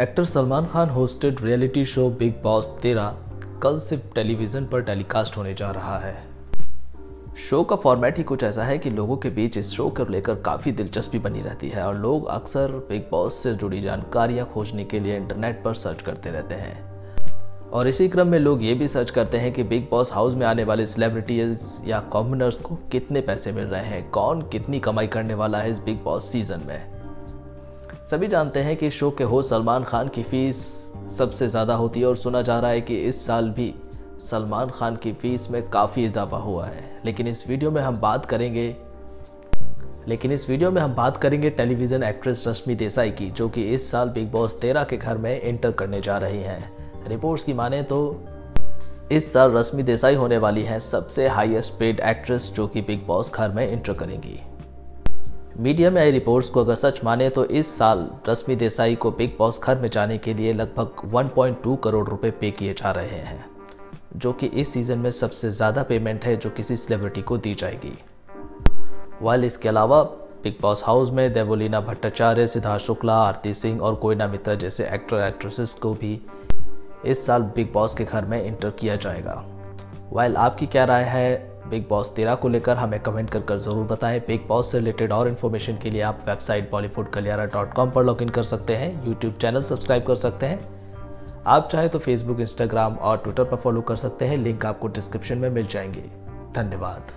Actor Salman Khan hosted reality show Bigg Boss तेरह कल से टेलीविज़न पर टेलीकास्ट होने जा रहा है। शो का फॉर्मेट ही कुछ ऐसा है कि लोगों के बीच इस शो को लेकर काफ़ी दिलचस्पी बनी रहती है और लोग अक्सर बिग बॉस से जुड़ी जानकारियाँ खोजने के लिए इंटरनेट पर सर्च करते रहते हैं। और इसी क्रम में लोग ये भी सर्च करते हैं कि बिग बॉस हाउस में आने वाले सेलिब्रिटीज या कॉमनर्स को कितने पैसे मिल रहे हैं, कौन कितनी कमाई करने वाला है इस बिग बॉस सीज़न में। सभी जानते हैं कि शो के होस्ट सलमान खान की फ़ीस सबसे ज़्यादा होती है और सुना जा रहा है कि इस साल भी सलमान खान की फ़ीस में काफ़ी इजाफा हुआ है। लेकिन इस वीडियो में हम बात करेंगे, लेकिन इस वीडियो में हम बात करेंगे टेलीविज़न एक्ट्रेस रश्मि देसाई की, जो कि इस साल बिग बॉस तेरह के घर में एंटर करने जा रही हैं। रिपोर्ट्स की माने तो इस साल रश्मि देसाई होने वाली हैं सबसे हाईएस्ट पेड एक्ट्रेस जो कि बिग बॉस घर में एंटर करेंगी। मीडिया में आई रिपोर्ट्स को अगर सच माने तो इस साल रश्मि देसाई को बिग बॉस घर में जाने के लिए लगभग 1.2 करोड़ रुपए पे किए जा रहे हैं, जो कि इस सीज़न में सबसे ज़्यादा पेमेंट है जो किसी सेलिब्रिटी को दी जाएगी। वाल इसके अलावा बिग बॉस हाउस में देवोलीना भट्टाचार्य, सिद्धार्थ शुक्ला, आरती सिंह और कोयना मित्रा जैसे एक्टर एक्ट्रेसेस को भी इस साल बिग बॉस के घर में इंटर किया जाएगा। वाइल आपकी क्या राय है बिग बॉस तेरह को लेकर हमें कमेंट कर कर ज़रूर बताएँ। बिग बॉस से रिलेटेड और इन्फॉर्मेशन के लिए आप website Bollywood Kaliyara dot com पर लॉग इन कर सकते हैं यूट्यूब चैनल सब्सक्राइब कर सकते हैं। आप चाहें तो फेसबुक इंस्टाग्राम और ट्विटर पर फॉलो कर सकते हैं। लिंक आपको डिस्क्रिप्शन में मिल जाएँगे। धन्यवाद।